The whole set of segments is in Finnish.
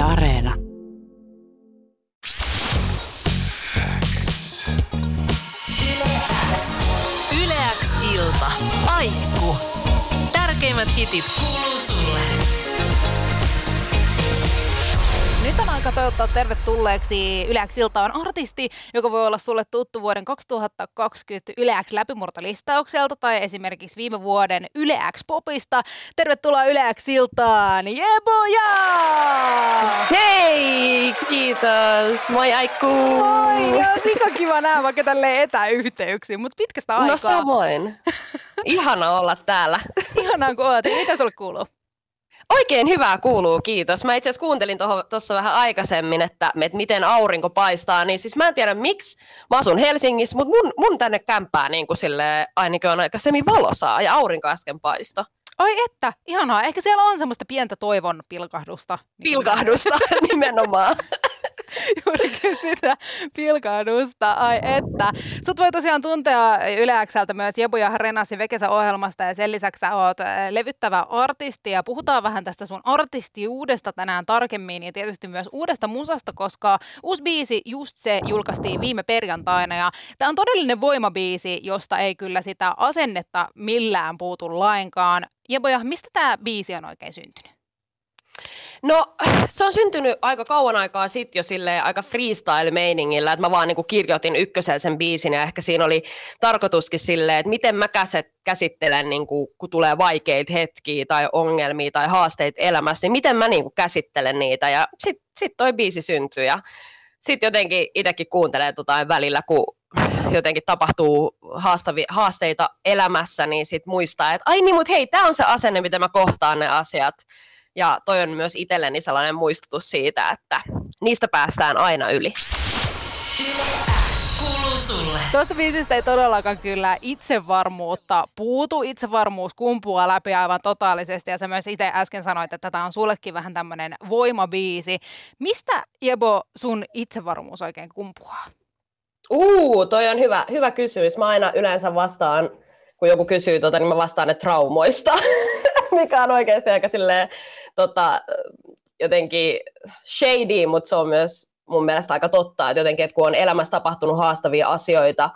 Areena. Yleäks ilta. Aikku. Tärkeimmät hitit kuuluu aika toivottaa tervetulleeksi Yleäksiltaan artisti, joka voi olla sulle tuttu vuoden 2020 Yleäks läpimurtolistaukselta tai esimerkiksi viime vuoden Yleäks popista. Tervetuloa Yleäksiltaan, Jeboja! Hei, kiitos. Moi Aikku. Moi, ja sika kiva nähdä vaikka tälleen etäyhteyksiin, mutta pitkästä aikaa. No samoin. Ihana olla täällä. Ihanaa kun oot. Mitä sulle kuuluu? Oikein hyvää kuuluu, kiitos. Mä itse asiassa kuuntelin tuossa vähän aikaisemmin, että, että miten aurinko paistaa, niin siis mä en tiedä miksi. Mä asun Helsingissä, mutta mun, mun tänne kämppää niin kuin sille ainakin on aika semivalosaa ja aurinko äsken paista. Ai että, ihanaa. Ehkä siellä on semmoista pientä toivon pilkahdusta. Pilkahdusta nimenomaan. Juurikin sitä pilkahdusta. Ai että. Sut voi tosiaan tuntea Yleäkseltä myös Jebu ja Renasi Vekesä ohjelmasta ja sen lisäksi sä oot levyttävä artisti ja puhutaan vähän tästä sun artistiuudesta tänään tarkemmin ja tietysti myös uudesta musasta, koska uusi biisi just se julkaistiin viime perjantaina ja tämä on todellinen voimabiisi, josta ei kyllä sitä asennetta millään puutu lainkaan. Jeboja, mistä tämä biisi on oikein syntynyt? No se on syntynyt aika kauan aikaa sitten jo sille aika freestyle-meiningillä, että mä vaan niinku kirjoitin ykkösel sen biisin ja ehkä siinä oli tarkoituskin silleen, että miten mä käsittelen, niinku, kun tulee vaikeita hetkiä tai ongelmia tai haasteita elämässä, niin miten mä niinku käsittelen niitä ja sitten sit toi biisi syntyi ja sitten jotenkin itsekin kuuntelee tota välillä, kun jotenkin tapahtuu haastavi, haasteita elämässä, niin sitten muistaa, että ai niin, mutta hei, tämä on se asenne, miten mä kohtaan ne asiat. Ja toi on myös itselleni sellainen muistutus siitä, että niistä päästään aina yli. Tuosta biisistä ei todellakaan kyllä itsevarmuutta puutu. Itsevarmuus kumpuaa läpi aivan totaalisesti ja sä myös itse äsken sanoit, että tämä on sullekin vähän tämmöinen voimabiisi. Mistä Jebo sun itsevarmuus oikein kumpuaa? Uu, toi on hyvä, hyvä kysymys. Mä aina yleensä vastaan, kun joku kysyy, tota, niin mä vastaan, että traumoista. mikä on oikeasti aika silleen, tota, jotenkin shady, mutta se on myös mun mielestä aika totta, että jotenkin, että kun on elämässä tapahtunut haastavia asioita,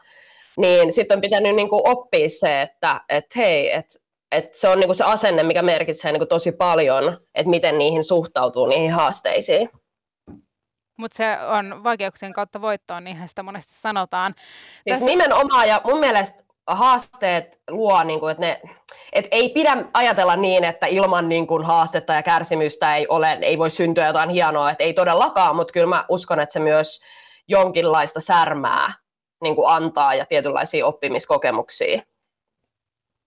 niin sitten on pitänyt niin kuin oppia se, että et hei, että et se on niin kuin se asenne, mikä merkitsee niin kuin tosi paljon, että miten niihin suhtautuu, niihin haasteisiin. Mutta se on vaikeuksien kautta voittoa, niinhän sitä monesti sanotaan. Siis Tässä... nimenomaan, ja mun mielestä haasteet luo, niin kuin, että ne, et ei pidä ajatella niin, että ilman niin kuin, haastetta ja kärsimystä ei, ole, ei voi syntyä jotain hienoa, että ei todellakaan, mutta kyllä mä uskon, että se myös jonkinlaista särmää niin kuin antaa ja tietynlaisia oppimiskokemuksia.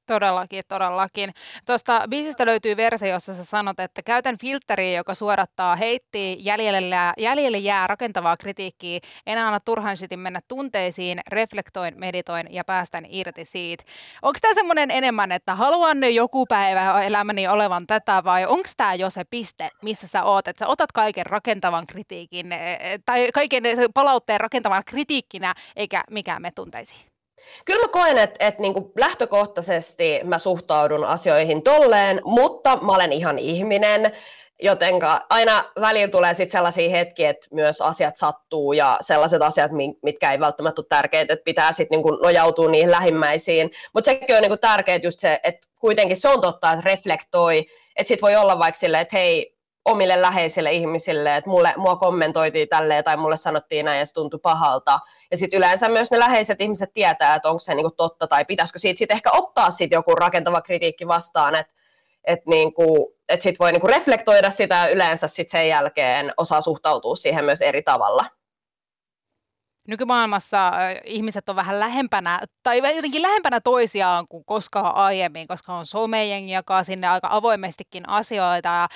Todellakin, todellakin. Tuosta biisistä löytyy versio, jossa sä sanot, että käytän filtteriä, joka suodattaa heitti, jäljelle, jäljelle jää rakentavaa kritiikkiä, en anna turhan sitten mennä tunteisiin, reflektoin, meditoin ja päästän irti siitä. Onko tämä semmoinen enemmän, että haluan joku päivä elämäni olevan tätä vai onko tämä jo se piste, missä sä oot, että sä otat kaiken rakentavan kritiikin e, e, tai kaiken palautteen rakentavan kritiikkinä eikä mikään me tunteisiin? Kyllä mä koen, että, että niin kuin lähtökohtaisesti mä suhtaudun asioihin tolleen, mutta mä olen ihan ihminen, jotenka aina välillä tulee sitten sellaisia hetkiä, että myös asiat sattuu ja sellaiset asiat, mitkä ei välttämättä ole tärkeitä, että pitää sitten niin nojautua niihin lähimmäisiin. Mutta sekin on niin tärkeää just se, että kuitenkin se on totta, että reflektoi, että sitten voi olla vaikka silleen, että hei, omille läheisille ihmisille, että mulle, mua kommentoitiin tälleen tai mulle sanottiin näin ja se tuntui pahalta. Ja sitten yleensä myös ne läheiset ihmiset tietää, että onko se niinku totta tai pitäisikö siitä sit ehkä ottaa sit joku rakentava kritiikki vastaan, että et niinku, et sitten voi niinku reflektoida sitä yleensä sit sen jälkeen osaa suhtautua siihen myös eri tavalla nykymaailmassa ihmiset on vähän lähempänä, tai jotenkin lähempänä toisiaan kuin koskaan aiemmin, koska on somejengi, jakaa sinne aika avoimestikin asioita, ja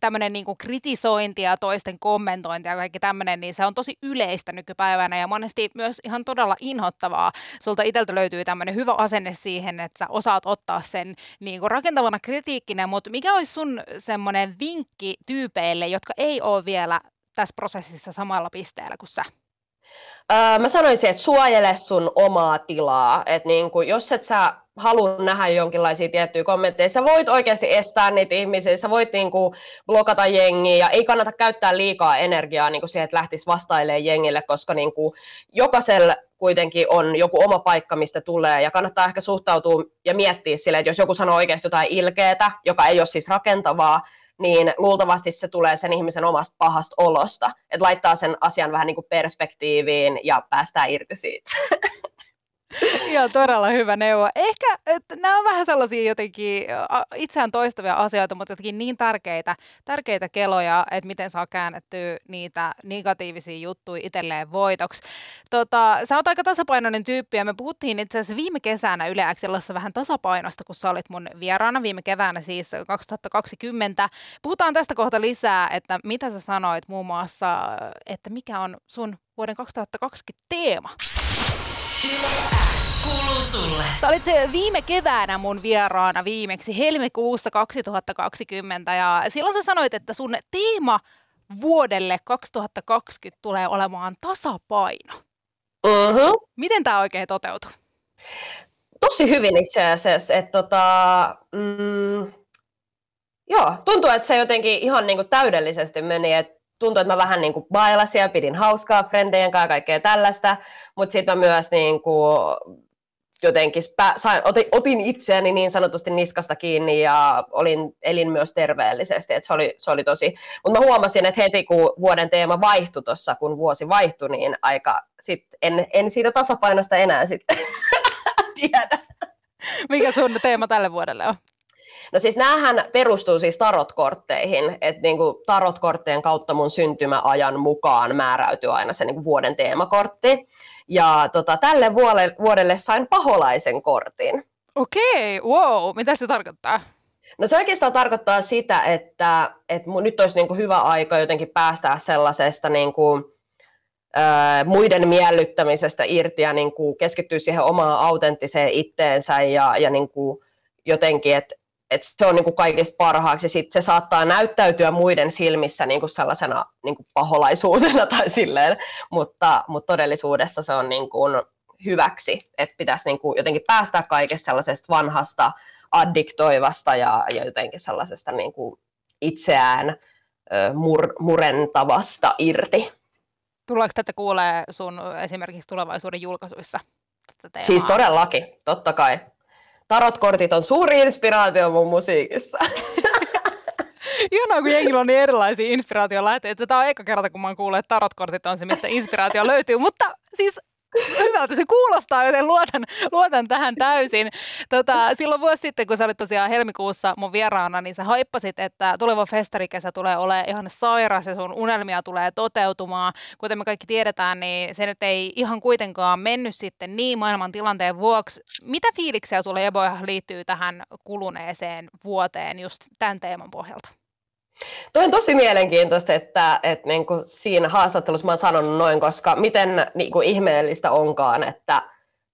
tämmöinen niin kuin kritisointi ja toisten kommentointi ja kaikki tämmöinen, niin se on tosi yleistä nykypäivänä, ja monesti myös ihan todella inhottavaa. Sulta itseltä löytyy tämmöinen hyvä asenne siihen, että sä osaat ottaa sen niin kuin rakentavana kritiikkinä, mutta mikä olisi sun semmoinen vinkki tyypeille, jotka ei ole vielä tässä prosessissa samalla pisteellä kuin sä? Öö, mä sanoisin, että suojele sun omaa tilaa. Et niin kuin, jos et sä haluan nähdä jonkinlaisia tiettyjä kommentteja. Sä voit oikeasti estää niitä ihmisiä, sä voit niinku blokata jengiä ja ei kannata käyttää liikaa energiaa niinku siihen, että lähtisi vastailemaan jengille, koska niinku jokaisella kuitenkin on joku oma paikka, mistä tulee ja kannattaa ehkä suhtautua ja miettiä sille, että jos joku sanoo oikeasti jotain ilkeätä, joka ei ole siis rakentavaa, niin luultavasti se tulee sen ihmisen omasta pahasta olosta, että laittaa sen asian vähän niin kuin perspektiiviin ja päästään irti siitä. Joo, todella hyvä neuvo. Ehkä että nämä on vähän sellaisia jotenkin itseään toistavia asioita, mutta jotenkin niin tärkeitä, tärkeitä keloja, että miten saa käännettyä niitä negatiivisia juttuja itselleen voitoksi. Tota, sä oot aika tasapainoinen tyyppi ja me puhuttiin itse asiassa viime kesänä Yle vähän tasapainosta, kun sä olit mun vieraana viime keväänä siis 2020. Puhutaan tästä kohta lisää, että mitä sä sanoit muun muassa, että mikä on sun vuoden 2020 teema. Sulle. Sä olit viime keväänä mun vieraana viimeksi helmikuussa 2020 ja silloin sä sanoit, että sun teema vuodelle 2020 tulee olemaan tasapaino. Uh-huh. Miten tämä oikein toteutuu? Tosi hyvin itse asiassa. Että tota, mm, joo, tuntuu, että se jotenkin ihan niin kuin täydellisesti meni. Että tuntui, että mä vähän niin kuin bailasin ja pidin hauskaa frendeen kanssa ja kaikkea tällaista, mutta sitten mä myös niin kuin jotenkin spä, sain, otin, otin itseäni niin sanotusti niskasta kiinni ja olin, elin myös terveellisesti, että se oli, se oli tosi, mutta mä huomasin, että heti kun vuoden teema vaihtui tuossa, kun vuosi vaihtui, niin aika sit en, en siitä tasapainosta enää sitten tiedä. Mikä sun teema tälle vuodelle on? No siis näähän perustuu siis tarotkortteihin, että niinku tarotkorttien kautta mun syntymäajan mukaan määräytyy aina se niinku vuoden teemakortti. Ja tota, tälle vuodelle, vuodelle sain paholaisen kortin. Okei, wow, mitä se tarkoittaa? No se oikeastaan tarkoittaa sitä, että, että nyt olisi niin kuin hyvä aika jotenkin päästää sellaisesta niin kuin, muiden miellyttämisestä irti ja niin kuin keskittyä siihen omaan autenttiseen itteensä ja, ja niin kuin jotenkin, että että se on niin kuin kaikista parhaaksi. Sitten se saattaa näyttäytyä muiden silmissä niin kuin sellaisena niin kuin paholaisuutena tai silleen, mutta, mutta todellisuudessa se on niin kuin hyväksi, että pitäisi niin kuin jotenkin päästä kaikesta sellaisesta vanhasta addiktoivasta ja, ja jotenkin sellaisesta niin kuin itseään mur, murentavasta irti. Tuleeko tätä kuulee sun esimerkiksi tulevaisuuden julkaisuissa? Siis todellakin, totta kai tarotkortit on suuri inspiraatio mun musiikissa. Ihanaa, kun jengillä on niin erilaisia inspiraatiolähteitä. Tämä on eka kerta, kun mä oon kuullut, että tarotkortit on se, mistä inspiraatio löytyy. Mutta siis hyvältä se kuulostaa, joten luotan, luotan tähän täysin. Tota, silloin vuosi sitten, kun sä olit tosiaan helmikuussa mun vieraana, niin sä haippasit, että tuleva festarikesä tulee olemaan ihan sairas ja sun unelmia tulee toteutumaan. Kuten me kaikki tiedetään, niin se nyt ei ihan kuitenkaan mennyt sitten niin maailman tilanteen vuoksi. Mitä fiiliksiä sulle Eboja liittyy tähän kuluneeseen vuoteen just tämän teeman pohjalta? Tuo on tosi mielenkiintoista, että, että niin kuin siinä haastattelussa mä oon sanonut noin, koska miten niin kuin ihmeellistä onkaan, että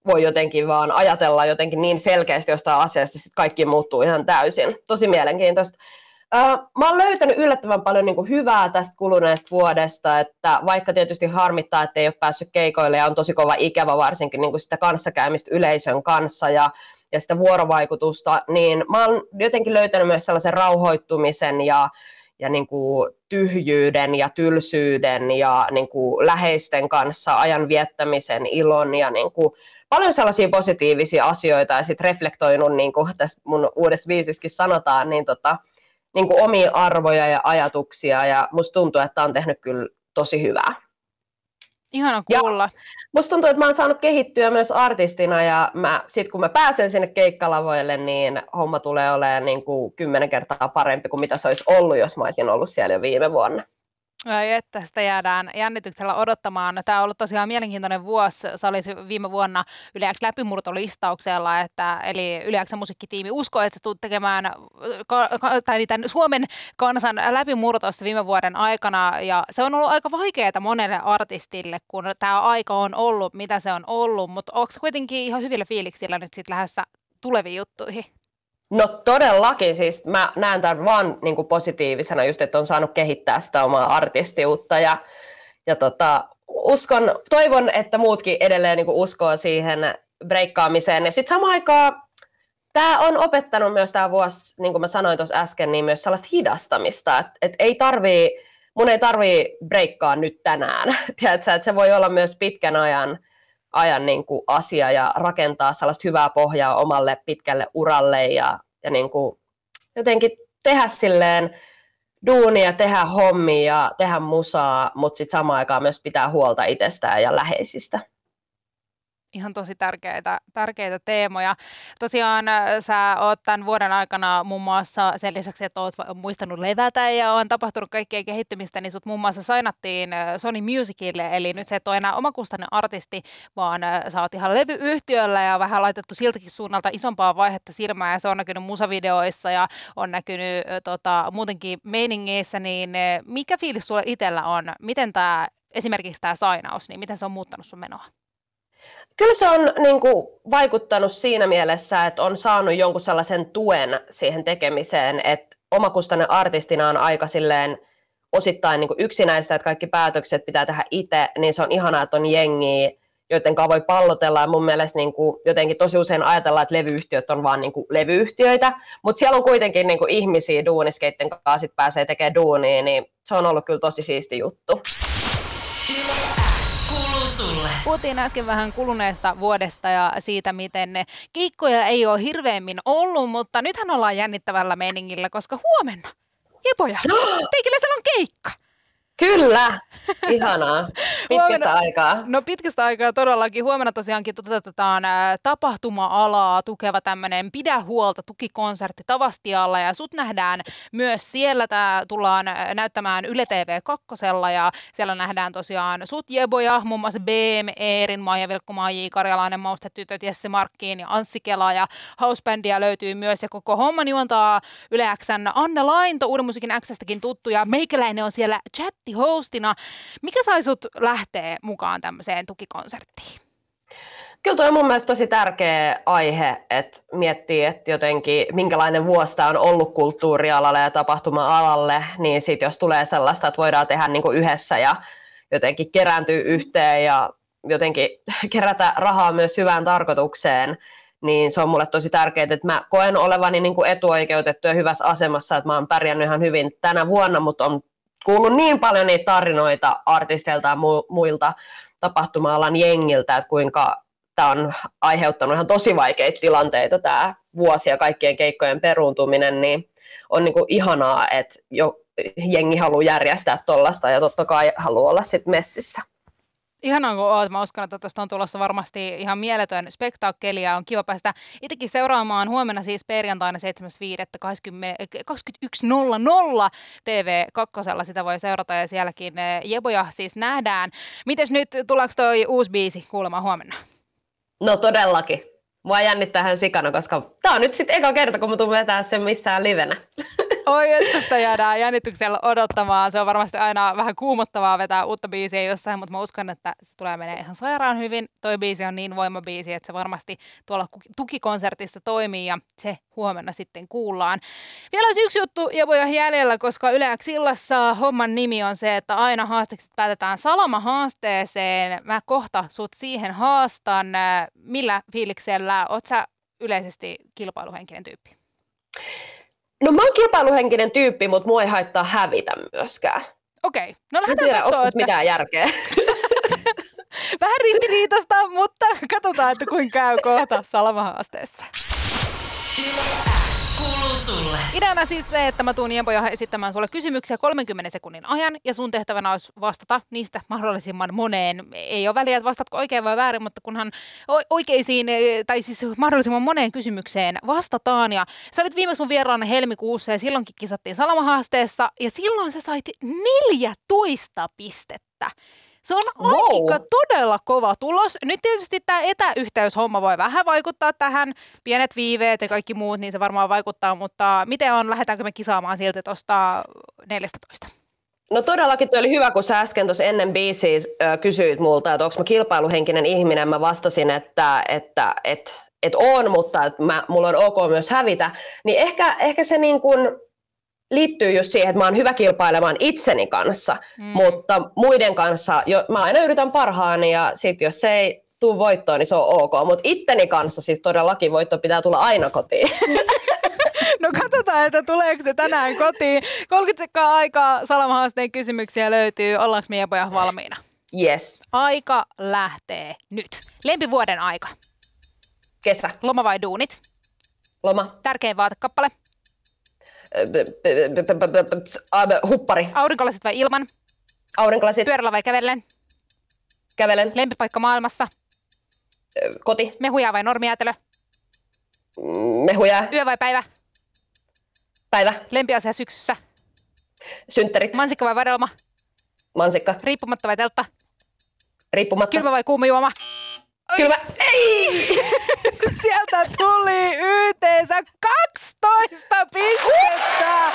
voi jotenkin vaan ajatella jotenkin niin selkeästi jostain asiasta, että kaikki muuttuu ihan täysin. Tosi mielenkiintoista. mä oon löytänyt yllättävän paljon niin kuin hyvää tästä kuluneesta vuodesta, että vaikka tietysti harmittaa, että ei ole päässyt keikoille ja on tosi kova ikävä varsinkin niin kuin sitä kanssakäymistä yleisön kanssa ja, ja sitä vuorovaikutusta, niin mä oon jotenkin löytänyt myös sellaisen rauhoittumisen ja ja niin kuin tyhjyyden ja tylsyyden ja niin kuin läheisten kanssa ajan viettämisen ilon ja niin kuin paljon sellaisia positiivisia asioita ja sitten reflektoinut, niin kuin tässä mun uudessa viisiskin sanotaan, niin, tota, niin kuin omia arvoja ja ajatuksia ja musta tuntuu, että on tehnyt kyllä tosi hyvää. Ihana kuulla. Ja musta tuntuu, että mä oon saanut kehittyä myös artistina ja mä, sit kun mä pääsen sinne keikkalavoille, niin homma tulee olemaan niin kuin kymmenen kertaa parempi kuin mitä se olisi ollut, jos mä olisin ollut siellä jo viime vuonna. Ai että, sitä jäädään jännityksellä odottamaan. Tämä on ollut tosiaan mielenkiintoinen vuosi. Se oli viime vuonna Yle X läpimurtolistauksella, että, eli Yle X musiikkitiimi uskoi, että tulet tekemään tai niitä Suomen kansan läpimurtossa viime vuoden aikana. Ja se on ollut aika vaikeaa monelle artistille, kun tämä aika on ollut, mitä se on ollut. Mutta onko kuitenkin ihan hyvillä fiiliksillä nyt sitten lähdössä tuleviin juttuihin? No todellakin, siis mä näen tämän vaan niin kuin positiivisena just, että on saanut kehittää sitä omaa artistiutta ja, ja tota, uskon, toivon, että muutkin edelleen niin kuin uskoo siihen breikkaamiseen. Ja sitten samaan aikaan tämä on opettanut myös tämä vuosi, niin kuin mä sanoin tuossa äsken, niin myös sellaista hidastamista, että et ei tarvii, mun ei tarvii breikkaa nyt tänään, Tiedätkö, että se voi olla myös pitkän ajan, ajan niin kuin asia ja rakentaa sellaista hyvää pohjaa omalle pitkälle uralle ja, ja niin kuin jotenkin tehdä silleen duunia, tehdä hommia tehdä musaa, mutta sitten samaan aikaan myös pitää huolta itsestään ja läheisistä ihan tosi tärkeitä, tärkeitä teemoja. Tosiaan äh, sä oot tämän vuoden aikana muun muassa sen lisäksi, että oot muistanut levätä ja on tapahtunut kaikkea kehittymistä, niin sut muun muassa sainattiin äh, Sony Musicille, eli nyt se et ole enää omakustainen artisti, vaan äh, sä oot ihan levyyhtiöllä ja vähän laitettu siltäkin suunnalta isompaa vaihetta silmään ja se on näkynyt musavideoissa ja on näkynyt tota, muutenkin meiningeissä, niin mikä fiilis sulla itsellä on? Miten tämä esimerkiksi tämä sainaus, niin miten se on muuttanut sun menoa? Kyllä se on niin kuin, vaikuttanut siinä mielessä, että on saanut jonkun sellaisen tuen siihen tekemiseen, että omakustainen artistina on aika silleen osittain niin kuin yksinäistä, että kaikki päätökset pitää tehdä itse, niin se on ihanaa, että on jengiä, joiden kanssa voi pallotella. Ja mun mielestä niin kuin, jotenkin tosi usein ajatellaan, että levyyhtiöt on vaan niin kuin, levyyhtiöitä, mutta siellä on kuitenkin niin kuin, ihmisiä duuniskeiden kanssa sit pääsee tekemään duunia, niin se on ollut kyllä tosi siisti juttu sulle. Puhuttiin äsken vähän kuluneesta vuodesta ja siitä, miten ne kiikkoja ei ole hirveämmin ollut, mutta nythän ollaan jännittävällä meningillä, koska huomenna, jepoja, teikillä siellä on keikka. Kyllä, ihanaa. Pitkästä huomenna, aikaa. No pitkästä aikaa todellakin. Huomenna tosiaankin toteutetaan tapahtuma-alaa tukeva tämmöinen Pidä huolta tukikonsertti Tavastialla ja sut nähdään myös siellä. Tää tullaan näyttämään Yle TV 2 ja siellä nähdään tosiaan sut Jeboja, muun muassa BM, Eerin, Maija Vilkkumaa, J. Karjalainen, Maustetytöt, Jesse Markkiin ja Anssi Kela ja Housebändiä löytyy myös ja koko homman juontaa Yle Xn Anne Lainto, Uuden musiikin Xstäkin tuttu ja meikäläinen on siellä chatti hostina. Mikä sai sut lähteä mukaan tämmöiseen tukikonserttiin? Kyllä tuo on mun mielestä tosi tärkeä aihe, että miettii, että jotenkin minkälainen vuosi tämä on ollut kulttuurialalle ja tapahtuma-alalle, niin sitten jos tulee sellaista, että voidaan tehdä niin kuin yhdessä ja jotenkin kerääntyä yhteen ja jotenkin kerätä rahaa myös hyvään tarkoitukseen, niin se on mulle tosi tärkeää, että mä koen olevani niin kuin etuoikeutettu ja hyvässä asemassa, että mä oon pärjännyt ihan hyvin tänä vuonna, mutta on kuullut niin paljon niitä tarinoita artisteilta ja mu- muilta tapahtuma-alan jengiltä, että kuinka tämä on aiheuttanut ihan tosi vaikeita tilanteita tämä vuosi ja kaikkien keikkojen peruuntuminen, niin on niin kuin ihanaa, että jo jengi haluaa järjestää tuollaista ja totta kai haluaa olla sitten messissä. Ihanaa kun oot. Mä uskon, että tuosta on tulossa varmasti ihan mieletön spektaakkeli ja on kiva päästä itsekin seuraamaan huomenna siis perjantaina 7.5.21.00 TV2. Sitä voi seurata ja sielläkin eh, Jeboja siis nähdään. Mites nyt, tuleeko toi uusi biisi kuulemaan huomenna? No todellakin. Mua jännittää hän sikana, koska tää on nyt sitten eka kerta, kun mä tuun vetää sen missään livenä. Oi, että sitä jäädään jännityksellä odottamaan. Se on varmasti aina vähän kuumottavaa vetää uutta biisiä jossain, mutta mä uskon, että se tulee menee ihan sairaan hyvin. Toi biisi on niin voimabiisi, että se varmasti tuolla tukikonsertissa toimii ja se huomenna sitten kuullaan. Vielä olisi yksi juttu Jevoja jäljellä, koska Yle illassa homman nimi on se, että aina haastekset päätetään Salama-haasteeseen. Mä kohta sut siihen haastan. Millä fiiliksellä? Oot sä yleisesti kilpailuhenkinen tyyppi? No mä oon kilpailuhenkinen tyyppi, mutta mua ei haittaa hävitä myöskään. Okei, okay. no lähdetään tiedä, katsoa, että... mitään järkeä. Vähän ristiriitasta, mutta katsotaan, että kuinka käy kohta Salama-haasteessa kuuluu sulle. Ideana siis se, että mä tuun Jempoja esittämään sulle kysymyksiä 30 sekunnin ajan ja sun tehtävänä olisi vastata niistä mahdollisimman moneen. Ei ole väliä, että vastatko oikein vai väärin, mutta kunhan oikeisiin, e, tai siis mahdollisimman moneen kysymykseen vastataan. Ja sä olit viimeksi mun vieraana helmikuussa ja silloinkin kisattiin Salamahaasteessa ja silloin sä sait 14 pistettä. Se on wow. aika todella kova tulos. Nyt tietysti tämä etäyhteyshomma voi vähän vaikuttaa tähän. Pienet viiveet ja kaikki muut, niin se varmaan vaikuttaa, mutta miten on, lähdetäänkö me kisaamaan silti tuosta 14? No todellakin tuo oli hyvä, kun sä äsken tuossa ennen biisiä äh, kysyit multa, että onko mä kilpailuhenkinen ihminen. Mä vastasin, että, että, että, että on, mutta että mä, mulla on ok myös hävitä. Niin ehkä, ehkä se niin kuin, liittyy just siihen, että mä oon hyvä kilpailemaan itseni kanssa, mm. mutta muiden kanssa, jo, mä aina yritän parhaani ja sit jos se ei tuu voittoon, niin se on ok. Mutta itteni kanssa siis todellakin voitto pitää tulla aina kotiin. No katsotaan, että tuleeko se tänään kotiin. 30 sekkaa aikaa Salamahaasteen kysymyksiä löytyy. Ollaanko meidän pojat valmiina? Yes. Aika lähtee nyt. Lempivuoden aika. Kesä. Loma vai duunit? Loma. Tärkein vaatekappale. Huppari. Aurinkolasit vai ilman? Aurinkolasit. Pyörällä vai kävellen? Kävelen. Lempipaikka maailmassa? Koti. Mehuja vai normijäätelö? Mehuja. Yö vai päivä? Päivä. Lempiasia syksyssä? Synttärit. Mansikka vai vadelma? Mansikka. Riippumatta vai teltta? Riippumatta. Kylmä vai kuuma juoma? Kylmä. Ei! Sieltä tuli yhteensä 12 pistettä.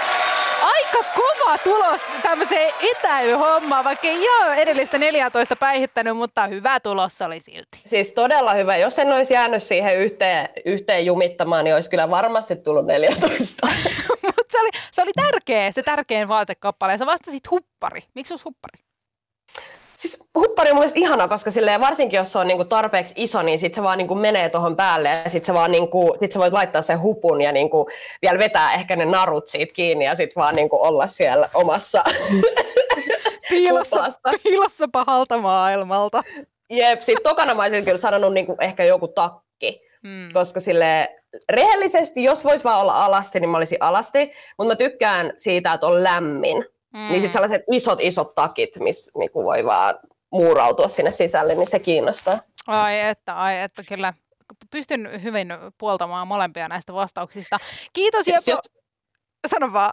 Aika kova tulos tämmöiseen etäilyhommaan, vaikka ei ihan edellistä 14 päihittänyt, mutta hyvä tulos oli silti. Siis todella hyvä. Jos en olisi jäänyt siihen yhteen, yhteen jumittamaan, niin olisi kyllä varmasti tullut 14. mutta se oli, se oli tärkeä, se tärkein vaatekappale. Sä vastasit huppari. Miksi olisi huppari? Siis huppari on mielestäni ihana, koska silleen, varsinkin jos se on niinku tarpeeksi iso, niin sit se vaan niinku menee tuohon päälle ja sit, se vaan niinku, sit sä voit laittaa sen hupun ja niinku vielä vetää ehkä ne narut siitä kiinni ja sit vaan niinku olla siellä omassa piilossa, piilossa pahalta maailmalta. Jep, sit tokana mä olisin kyllä sanonut niinku ehkä joku takki, hmm. koska sille rehellisesti, jos vois vaan olla alasti, niin mä olisin alasti, mutta mä tykkään siitä, että on lämmin. Mm. Niin sitten sellaiset isot, isot takit, missä niinku voi vaan muurautua sinne sisälle, niin se kiinnostaa. Ai että, ai että kyllä. Pystyn hyvin puoltamaan molempia näistä vastauksista. Kiitos siis Jepo. Jos... Sano vaan.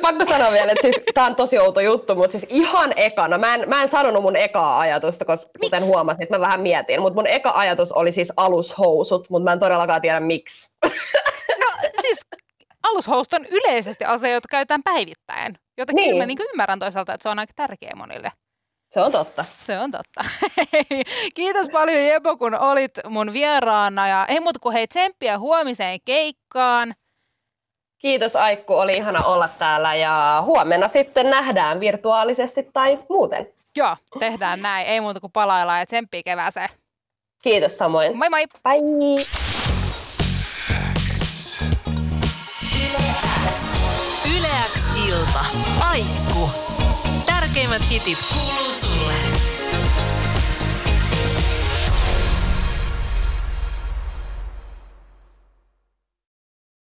Pakko sanoa vielä, että siis, tämä on tosi outo juttu, mutta siis ihan ekana, mä en, mä en sanonut mun ekaa ajatusta, koska Miks? kuten huomasin, että mä vähän mietin, mutta mun eka ajatus oli siis alushousut, mutta mä en todellakaan tiedä miksi. No siis alushousut on yleisesti asia, jota käytetään päivittäin. Joten niin. kyllä mä niin ymmärrän toisaalta, että se on aika tärkeä monille. Se on totta. Se on totta. Kiitos paljon Jepo, kun olit mun vieraana. Ja ei muuta kuin hei tsemppiä huomiseen keikkaan. Kiitos Aikku, oli ihana olla täällä ja huomenna sitten nähdään virtuaalisesti tai muuten. Joo, tehdään näin. Ei muuta kuin palaillaan ja tsemppiä kevääseen. Kiitos samoin. Moi moi. Bye. ilta. Tärkeimmät hitit kuuluu sulle.